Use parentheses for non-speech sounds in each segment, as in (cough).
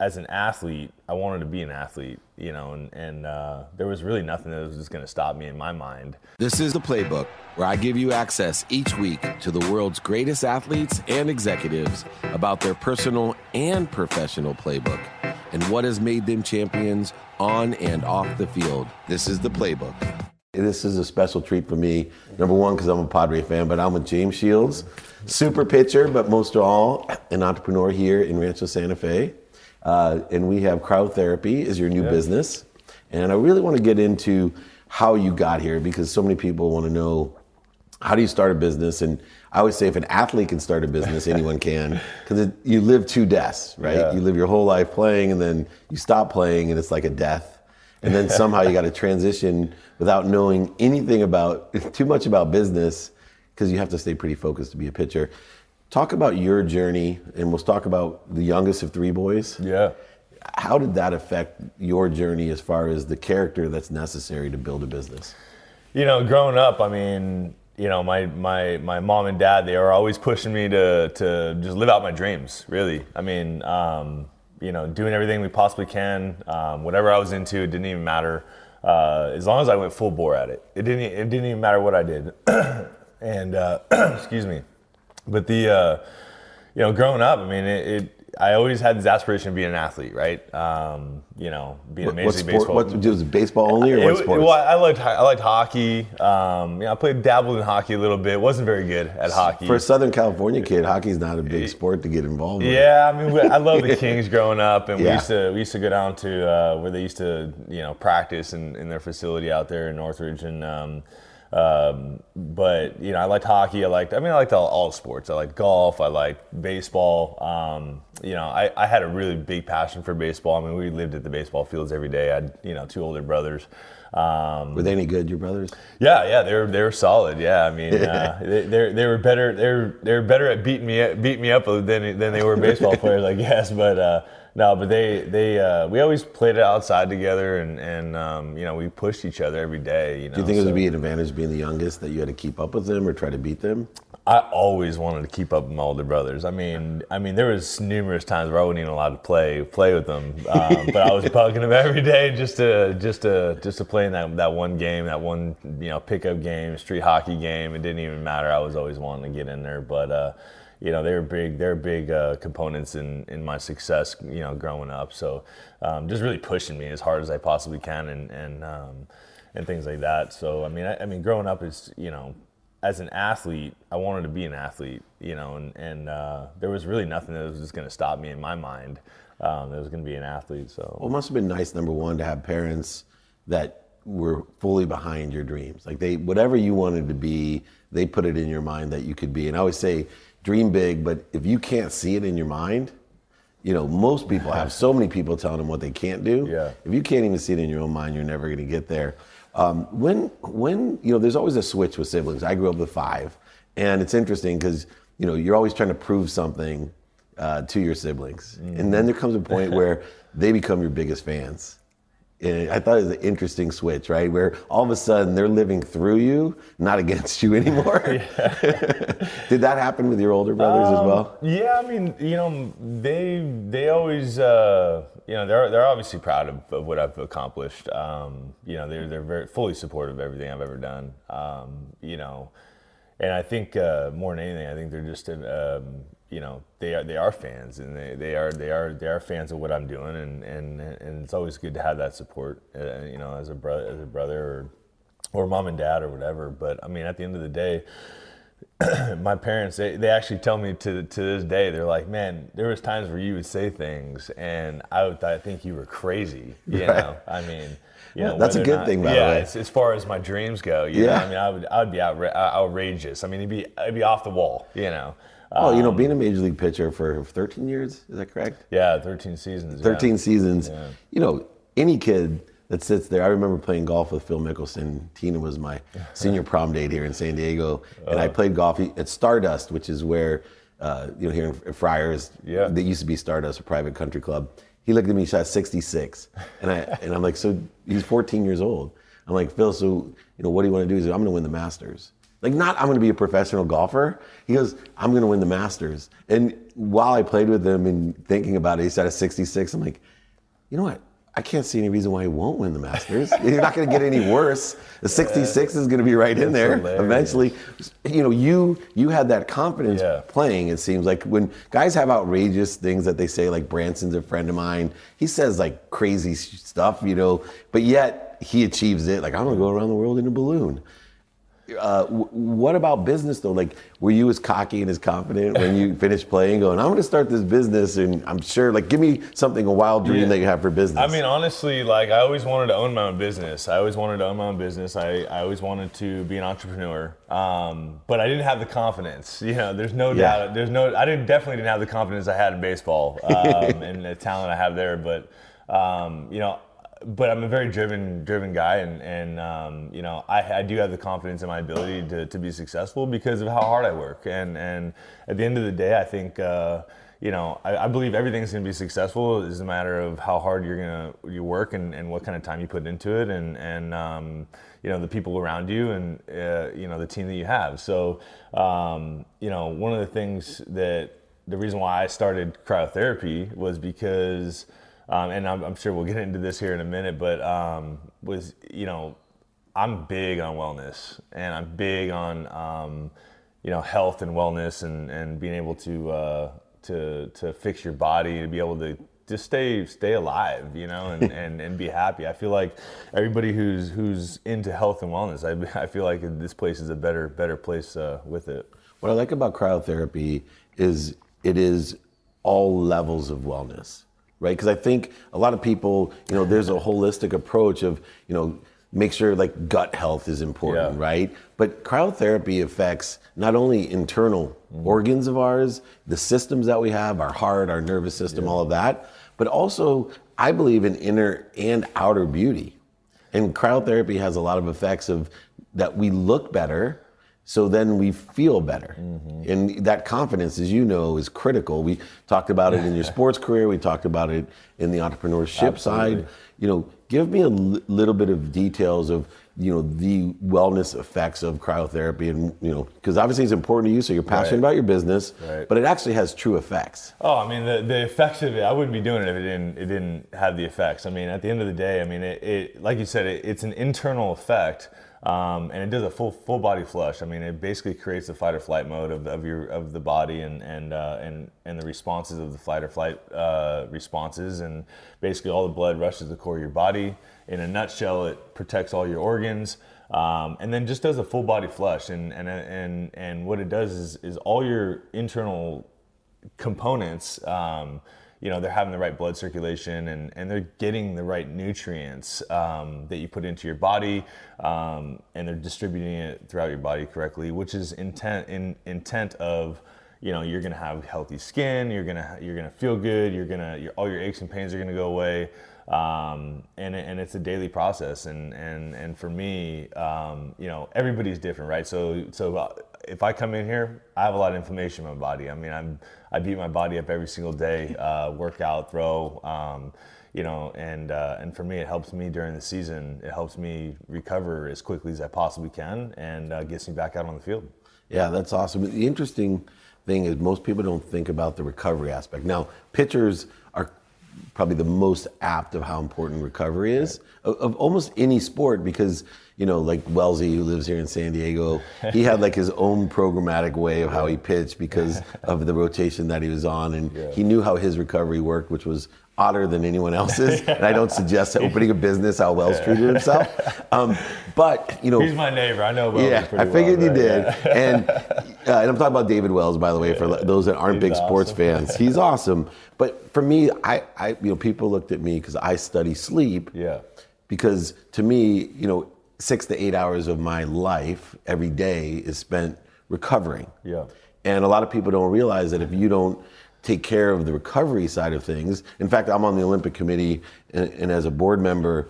as an athlete, I wanted to be an athlete, you know, and, and uh, there was really nothing that was just going to stop me in my mind. This is the playbook where I give you access each week to the world's greatest athletes and executives about their personal and professional playbook and what has made them champions on and off the field. This is the playbook. This is a special treat for me. Number one, because I'm a Padre fan, but I'm with James Shields, super pitcher, but most of all, an entrepreneur here in Rancho Santa Fe. Uh, and we have Cryo Shield Therapy is your new Yeah. business. And I really want to get into how you got here because so many people want to know how do you start a business? And I always say if an athlete can start a business, anyone can, (laughs) because you live two deaths, right? Yeah. You live your whole life playing, and then you stop playing, and it's like a death. And then somehow you got to transition without knowing anything about (laughs) too much about business, because you have to stay pretty focused to be a pitcher. Talk about your journey, and we'll talk about the youngest of three boys. Yeah. How did that affect your journey as far as the character that's necessary to build a business? You know, growing up, I mean, you know, my, my, my mom and dad, they were always pushing me to, to just live out my dreams, really. I mean, um, you know, doing everything we possibly can, um, whatever I was into, it didn't even matter. Uh, as long as I went full bore at it, it didn't, it didn't even matter what I did. (clears throat) and, uh, (clears throat) excuse me. But the, uh, you know, growing up, I mean, it, it I always had this aspiration of being an athlete, right? Um, you know, being What, major what sport? baseball. What was it baseball only, or It- what it- sports? well, I liked I liked hockey. Um, you know, I played dabbled in hockey a little bit. wasn't very good at hockey. For a Southern California kid, hockey's not a big sport to get involved with. yeah, I mean, we- I love the Kings (laughs) growing up, and we used to we used to go down to uh, where they used to you know practice in, in their facility out there in Northridge, and um, um, but you know I liked hockey. I liked I mean I liked all, all sports. I liked golf. I liked baseball. Um, you know I, I had a really big passion for baseball. I mean we lived at the baseball fields every day. I had you know two older brothers. Um, Were they any good, your brothers? yeah, yeah, they were they were solid. Yeah, I mean, uh, they they they were better. They were they were better at beating me up- beating me up than than they were baseball players, I guess. But uh, no, but they they uh, we always played it outside together, and and um, you know we pushed each other every day. You know, Do you think it would be an advantage being the youngest that you had to keep up with them or try to beat them? I always wanted to keep up with my older brothers. I mean, I mean, there was numerous times where I wasn't even allowed to play play with them, um, but I was (laughs) bugging them every day just to just to just to play in that that one game, that one you know pickup game, street hockey game. It didn't even matter. I was always wanting to get in there, but. Uh, you know, they were big. They're big uh, components in, in my success. You know, growing up. So, um, just really pushing me as hard as I possibly can, and and um, and things like that. So, I mean, I, I mean, growing up is you know, as an athlete, I wanted to be an athlete, you know, and, and uh, there was really nothing that was just going to stop me in my mind um, that was going to be an athlete. So, Well, it must have been nice, number one, to have parents that were fully behind your dreams. Like they, whatever you wanted to be, they put it in your mind that you could be. And I always say, dream big, but if you can't see it in your mind, you know, most people have so many people telling them what they can't do. Yeah. If you can't even see it in your own mind, you're never going to get there. Um, when, when, you know, there's always a switch with siblings. I grew up with five, and it's interesting because, you know, you're always trying to prove something uh, to your siblings. And then there comes a point where (laughs) they become your biggest fans. And I thought it was an interesting switch, right? Where all of a sudden they're living through you, not against you (laughs) anymore. (laughs) Did that happen with your older brothers as well? yeah, I mean, you know, they they always, uh, you know, they're they're obviously proud of, of what I've accomplished. Um, you know, they're they're very fully supportive of everything I've ever done. Um, you know, and I think uh, more than anything, I think they're just, um, you know, they are they are fans, and they, they are they are they are fans of what I'm doing, and and and it's always good to have that support, uh, you know, as a brother as a brother or or mom and dad or whatever. But I mean, at the end of the day, (clears throat) my parents they, they actually tell me to to this day they're like man there was times where you would say things and i would I think you were crazy you Right. know i mean you know that's a good thing, by the yeah way. as, as far as my dreams go you know Yeah. i mean i would i would be outra- outrageous i mean it'd be it'd be off the wall you know Oh, you know, Um, being a major league pitcher for 13 years, is that correct? yeah 13 seasons yeah. 13 seasons. Yeah. You know, any kid that sits there. I remember playing golf with Phil Mickelson. Tina was my (laughs) senior prom date here in San Diego, and Uh. I played golf at Stardust, which is where uh, you know here in Friars. Yeah. That used to be Stardust, a private country club. He looked at me, shot 66, and I (laughs) and I'm like, so he's 14 years old. I'm like, Phil, so you know, what do you want to do? He's like, I'm going to win the Masters. Like, not I'm going to be a professional golfer. He goes, I'm going to win the Masters. And while I played with him and thinking about it, he said a 66. I'm like, you know what? I can't see any reason why he won't win the Masters. (laughs) You're not going to get any worse. The 66 is going to be right in there hilarious. eventually. You know, you you had that confidence Yeah. playing. It seems like when guys have outrageous things that they say, like Branson's a friend of mine. He says like crazy stuff, you know, but yet he achieves it. Like I'm going to go around the world in a balloon. Uh, w- what about business though? Like, were you as cocky and as confident when you (laughs) finished playing, going, "I'm going to start this business," and I'm sure, like, give me something a wild dream Yeah. that you have for business. I mean, honestly, like I always wanted to own my own business. I always wanted to own my own business. I, I always wanted to be an entrepreneur. Um, but I didn't have the confidence. You know, there's no Yeah. doubt. There's no. I didn't definitely didn't have the confidence I had in baseball um, (laughs) and the talent I have there. But um, you know, but I'm a very driven driven guy, and and um, you know, I, I do have the confidence in my ability to, to be successful because of how hard I work. And and at the end of the day, I think. Uh, you know, I, I believe everything's going to be successful. It's a matter of how hard you're to you work and, and what kind of time you put into it, and and um, you know the people around you, and uh, you know the team that you have. So, um, you know, one of the things that the reason why I started cryotherapy was because, um, and I'm, I'm sure we'll get into this here in a minute, but um, was you know, I'm big on wellness, and I'm big on um, you know health and wellness, and, and being able to uh, to to fix your body to be able to just stay stay alive, you know, and, (laughs) and, and be happy. I feel like everybody who's who's into health and wellness, I, (laughs) I feel like this place is a better better place uh, with it. What I like about cryotherapy is it is all levels of wellness, right? Because I think a lot of people, you know, there's a holistic approach of, you know, make sure like gut health is important, Yeah. right? But cryotherapy affects not only internal mm-hmm. organs of ours, the systems that we have, our heart, our nervous system, all of that, but also I believe in inner and outer beauty. And cryotherapy has a lot of effects of that we look better, so then we feel better. Mm-hmm. And that confidence, as you know, is critical. We talked about it in your (laughs) sports career, we talked about it in the entrepreneurship side. You know, give me a little bit of details of, you know, the wellness effects of cryotherapy and, you know, because obviously it's important to you, so you're passionate Right. about your business, Right. but it actually has true effects. Oh, I mean the, the effects of it. I wouldn't be doing it if it didn't it didn't have the effects. I mean, at the end of the day, I mean it, it like you said, it, it's an internal effect, um, and it does a full full body flush. I mean, it basically creates the fight or flight mode of, of your of the body and and uh, and and the responses of the fight or flight uh, responses, and basically all the blood rushes to the core of your body. In a nutshell, it protects all your organs. Um, and then just does a full body flush, and and and and what it does is is all your internal components, um, you know, they're having the right blood circulation and, and they're getting the right nutrients um, that you put into your body, um, and they're distributing it throughout your body correctly, which is intent in intent of you know you're gonna have healthy skin, you're gonna you're gonna feel good, you're gonna all your aches and pains are gonna go away. Um, and, and it's a daily process, and, and, and for me, um, you know, everybody's different, right? So so uh, if I come in here, I have a lot of inflammation in my body. I mean, I'm I beat my body up every single day, (laughs) uh, work out, throw, um, you know, and uh, and for me, it helps me during the season. It helps me recover as quickly as I possibly can, and uh, gets me back out on the field. Yeah, that's awesome. The interesting thing is most people don't think about the recovery aspect. Now, pitchers probably the most apt of how important recovery is of, of almost any sport because you know, like Wellesley, who lives here in San Diego, he had like his own programmatic way of how he pitched because of the rotation that he was on, and he knew how his recovery worked, which was odder than anyone else's. (laughs) and I don't suggest opening a business how Wells treated himself, (laughs) um, but you know, He's my neighbor. I know. Wells yeah, I figured well, you right? did. Yeah. And (laughs) uh, and I'm talking about David Wells, by the way, for those that aren't big sports fans. (laughs) He's awesome. But for me, I, I you know, people looked at me because I study sleep. Yeah. Because to me, you know, six to eight hours of my life every day is spent recovering. Yeah. And a lot of people don't realize that if you don't take care of the recovery side of things, in fact, I'm on the Olympic Committee, and, and as a board member,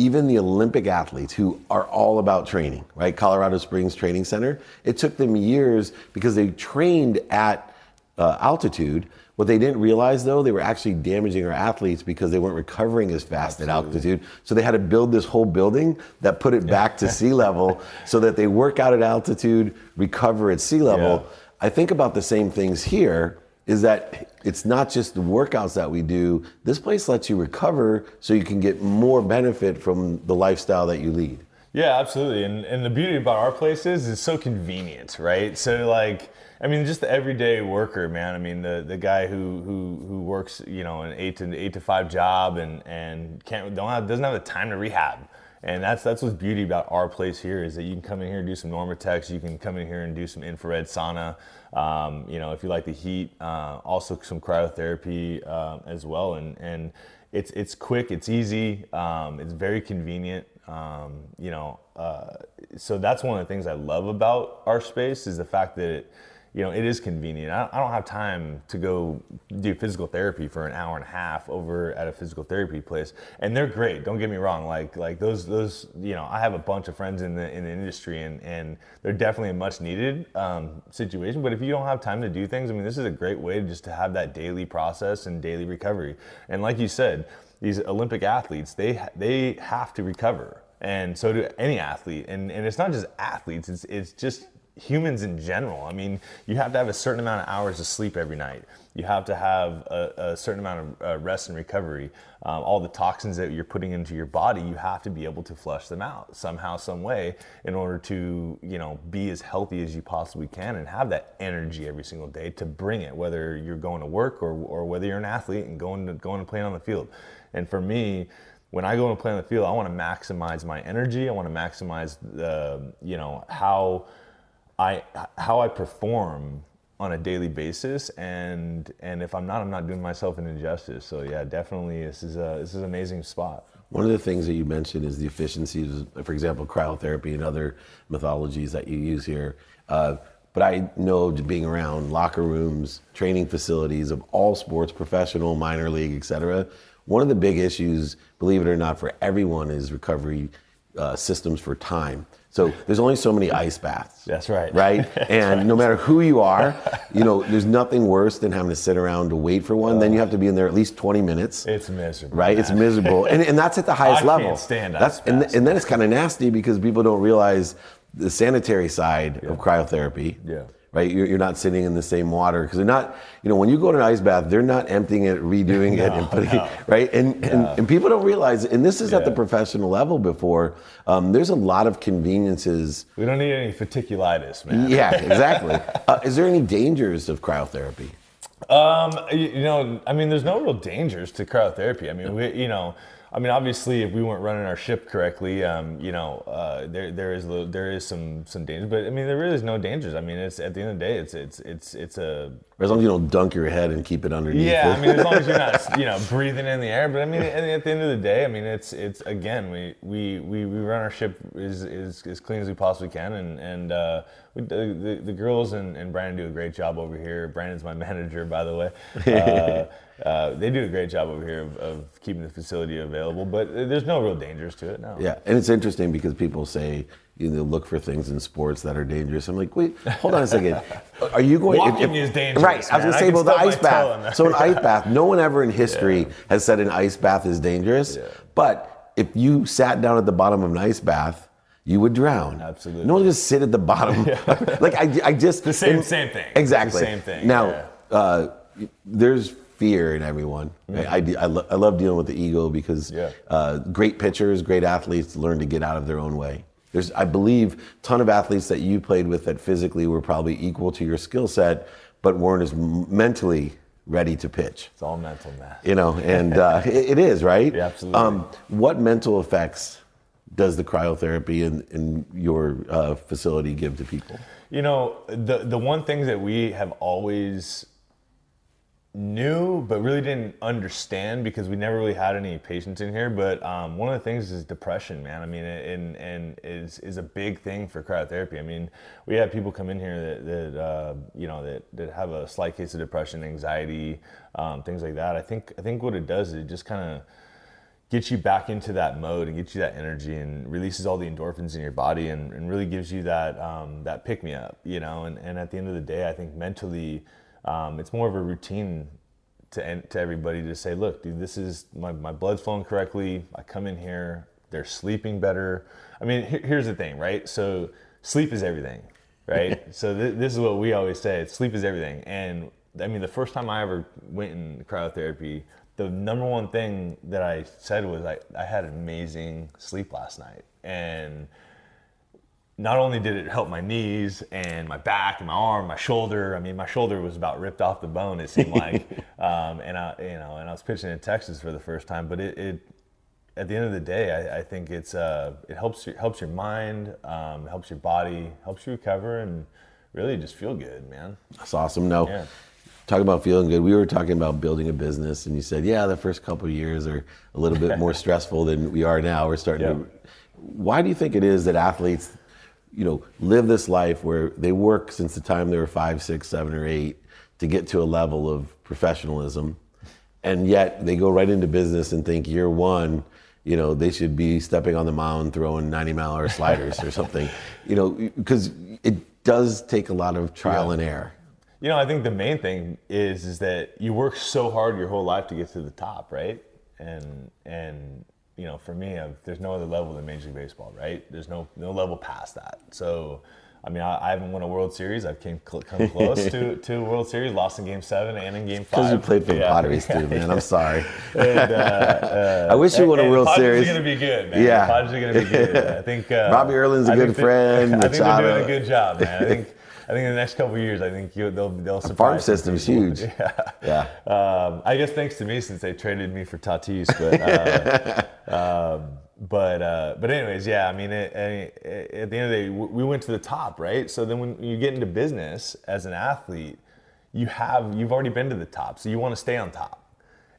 even the Olympic athletes who are all about training, right? Colorado Springs Training Center, it took them years because they trained at uh, altitude. What they didn't realize though, they were actually damaging our athletes because they weren't recovering as fast at altitude. So they had to build this whole building that put it back to (laughs) sea level so that they work out at altitude, recover at sea level. Yeah. I think about the same things here is that it's not just the workouts that we do. This place lets you recover so you can get more benefit from the lifestyle that you lead. Yeah, absolutely. And and the beauty about our place is it's so convenient, right? So like I mean, just the everyday worker, man. I mean, the, the guy who, who who works, you know, an eight to eight to five job and and can't don't have, doesn't have the time to rehab. And that's that's what's beauty about our place here is that you can come in here and do some NormaTecs. You can come in here and do some infrared sauna. Um, you know, if you like the heat, uh, also some cryotherapy uh, as well. And and it's it's quick, it's easy, um, it's very convenient. Um, you know, uh, so that's one of the things I love about our space is the fact that it, you know, it is convenient. I, don't have time to go do physical therapy for an hour and a half over at a physical therapy place, and they're great. Don't get me wrong. Like like those those you know, I have a bunch of friends in the in the industry, and and they're definitely a much needed um, situation. But if you don't have time to do things, I mean, this is a great way just to have that daily process and daily recovery. And like you said, these Olympic athletes, they they have to recover, and so do any athlete. And and it's not just athletes; it's it's just humans in general. I mean, you have to have a certain amount of hours of sleep every night. You have to have a, a certain amount of uh, rest and recovery. Um, all the toxins that you're putting into your body, you have to be able to flush them out somehow, some way, in order to you know be as healthy as you possibly can and have that energy every single day to bring it, whether you're going to work or, or whether you're an athlete and going to going to play on the field. And for me, when I go and play on the field, I want to maximize my energy. I want to maximize the you know how I how I perform on a daily basis and and if I'm not I'm not doing myself an injustice. So yeah definitely this is a this is an amazing spot. One of the things that you mentioned is the efficiencies for example cryotherapy and other modalities that you use here. Uh, but I know being around locker rooms training facilities of all sports professional minor league etc one of the big issues believe it or not for everyone is recovery uh, systems for time so there's only so many ice baths. That's right. Right? (laughs) and right. no matter who you are, (laughs) you know, there's nothing worse than having to sit around to wait for one. then you have to be in there at least 20 minutes. It's miserable. Right? Man. It's (laughs) miserable. And, and that's at the highest I level. Can't stand that's, and, and then it's kind of nasty because people don't realize the sanitary side Yeah. of cryotherapy. Yeah. Right, you're, you're not sitting in the same water because they're not. You know, when you go to an ice bath, they're not emptying it, redoing it, and putting no. it right. And, and and people don't realize, and this is at the professional level. Before, um, there's a lot of conveniences we don't need any folliculitis man yeah, (laughs) exactly. uh, is there any dangers of cryotherapy? Um, you, you know, I mean, there's no real dangers to cryotherapy. I mean, we, you know, I mean, obviously, if we weren't running our ship correctly, um, you know, uh, there there is little- there is some some danger, but I mean, there really is no dangers. I mean, it's at the end of the day, it's it's it's it's a as long as you don't dunk your head and keep it underneath. yeah. it. I mean, as long as you're not (laughs) you know breathing in the air, but I mean, at, the end of the day, I mean, it's it's again, we we we, we run our ship as, as as clean as we possibly can, and and uh, we, the, the the girls and, and Brandon do a great job over here. Brandon's my (laughs) manager, by the way. (laughs) Uh, uh, they do a great job over here of, of keeping the facility available, but there's no real dangers to it. No. Yeah, and it's interesting because people say you know, look for things in sports that are dangerous. I'm like, wait, hold on a second. (laughs) Are you going? Walking is dangerous, Right. I was gonna say, can well, the ice toe in there. bath. So an ice bath. No one ever in history (laughs) has said an ice bath is dangerous. Yeah. But if you sat down at the bottom of an ice bath. You would drown. Absolutely. No one just sit at the bottom. (laughs) like I, I just The same- same thing. Exactly. The same thing, Now, yeah. uh, there's fear in everyone. I, I, I, lo- I love dealing with the ego because Yeah. uh, great pitchers, great athletes learn to get out of their own way. There's, I believe, a ton of athletes that you played with that physically were probably equal to your skill set, but weren't as mentally ready to pitch. It's all mental, man. You know, and (laughs) uh, it, it is right. Yeah, absolutely. what mental effects does the cryotherapy in, in your uh, facility give to people? You know, the the one thing that we have always knew but really didn't understand because we never really had any patients in here. But um, one of the things is depression, man. I mean, and and is is a big thing for cryotherapy. I mean, we have people come in here that that uh, you know that that have a slight case of depression, anxiety, um, things like that. I think I think what it does is it just kind of gets you back into that mode and gets you that energy and releases all the endorphins in your body and, and really gives you that um, that pick me up, you know. And, and at the end of the day, I think mentally, um, it's more of a routine to to everybody to say, look, dude, this is my my blood's flowing correctly. I come in here, they're sleeping better. I mean, here's the thing, right? So sleep is everything, (laughs) right? so th- this is what we always say: sleep is everything. And I mean, the first time I ever went in cryotherapy, the number one thing that I said was I, I had amazing sleep last night, and not only did it help my knees and my back and my arm, my shoulder. I mean, my shoulder was about ripped off the bone. It seemed like, (laughs) um, and I, you know, and I was pitching in Texas for the first time. But it, it at the end of the day, I, I think it's uh, it helps your, helps your mind, um, helps your body, helps you recover, and really just feel good, man. That's awesome. No. Yeah. Talking about feeling good, we were talking about building a business, and you said, "Yeah, the first couple of years are a little bit (laughs) more stressful than we are now. We're starting to." Why do you think it is that athletes you know, live this life where they work since the time they were five, six, seven, or eight to get to a level of professionalism, and yet they go right into business and think year one, you know, they should be stepping on the mound throwing 90 mile hour sliders or something, (laughs) you know, because it does take a lot of trial yeah. and error. You know, I think the main thing is is that you work so hard your whole life to get to the top, right? And and you know, for me, I've, there's no other level than Major League Baseball, right? There's no no level past that. So, I mean, I, I haven't won a World Series. I've came cl- come (laughs) close to to a World Series, lost in Game Seven and in Game Five. Because you played for the yeah. Padres too, (laughs) man. I'm sorry. and, uh, (laughs) uh, I wish you won a World Padres Series. Padres are gonna be good, man. Yeah, Padres are gonna be good. I think uh, Robbie Erlin's a good friend. I think they're doing a good job, man. I think. I think in the next couple years, I think you, they'll they'll surprise. Farm system's huge. (laughs) Yeah. Yeah. Um, I guess thanks to me since they traded me for Tatis, but uh, (laughs) um, but uh, but anyways, yeah. I mean, it, it, at the end of the day, we went to the top, right? So then when you get into business as an athlete, you have you've already been to the top, so you want to stay on top.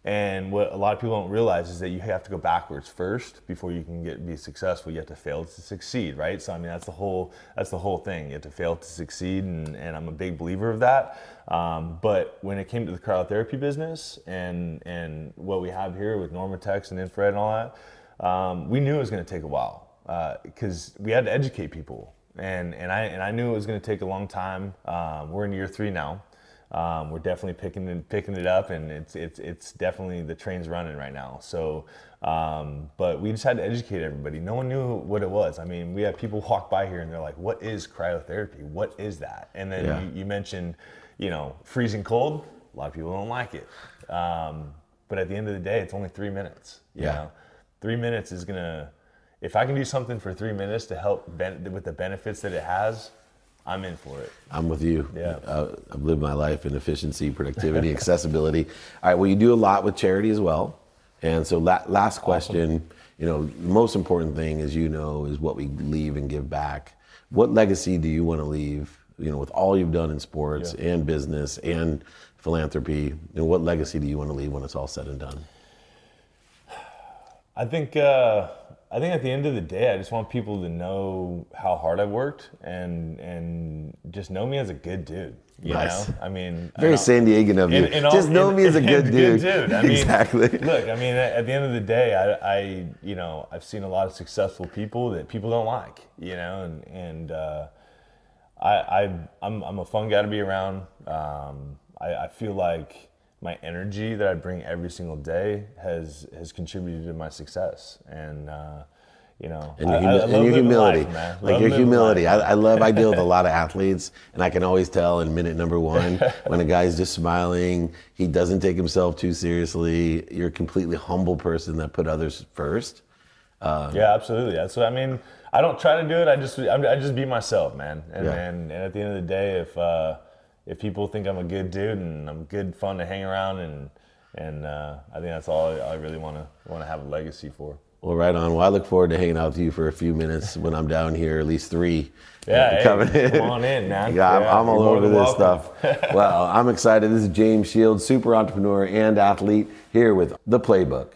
And what a lot of people don't realize is that you have to go backwards first before you can get be successful. You have to fail to succeed, right? So I mean that's the whole that's the whole thing. You have to fail to succeed, and, and I'm a big believer of that. Um, but when it came to the cryotherapy business and and what we have here with NormaTecs and infrared and all that, um, we knew it was going to take a while because uh, we had to educate people, and and I and I knew it was going to take a long time. Um, we're in year three now. Um, we're definitely picking it, picking it up, and it's it's it's definitely the train's running right now. So, um, but we just had to educate everybody. No one knew what it was. I mean, we had people walk by here and they're like, "What is cryotherapy? What is that?" And then yeah. you, you, mentioned, you know, freezing cold. A lot of people don't like it, um, but at the end of the day, it's only three minutes. Yeah, know? three minutes is gonna. If I can do something for three minutes to help ben- with the benefits that it has, I'm in for it. I'm with you. Yeah. Uh, I've lived my life in efficiency, productivity, (laughs) accessibility. All right. Well, you do a lot with charity as well. And so, la- last question. Awesome. You know, the most important thing, as you know, is what we leave and give back. What legacy do you want to leave? You know, with all you've done in sports yeah. and business and philanthropy, and what legacy do you want to leave when it's all said and done? I think. Uh, I think at the end of the day, I just want people to know how hard I worked and and just know me as a good dude. You nice. know, I mean, very San Diegan of you. In, in just know in, me as a (laughs) good dude. Good dude. I mean, exactly. Look, I mean, at the end of the day, I, I, you know, I've seen a lot of successful people that people don't like. You know, and and uh, I, I, I'm I'm a fun guy to be around. Um, I, I feel like my energy that I bring every single day has has contributed to my success. And uh, you know, and humi- I, and your humility, life, like your humility. I, I, love. I deal with a lot of athletes, and I can always tell in minute number one (laughs) when a guy's just smiling. He doesn't take himself too seriously. You're a completely humble person that put others first. Um, yeah, absolutely. That's what I mean. I don't try to do it. I just I just be myself, man. And yeah. and, and at the end of the day, if uh, if people think I'm a good dude and I'm good fun to hang around and and uh, I think that's all I really want to want to have a legacy for. Well, right on. Well, I look forward to hanging out with you for a few minutes when I'm down here, at least three. Yeah, hey, coming in. come on in, man. (laughs) yeah, I'm, I'm all over this welcome. stuff. (laughs) well, I'm excited. This is James Shields, super entrepreneur and athlete, here with the Playbook.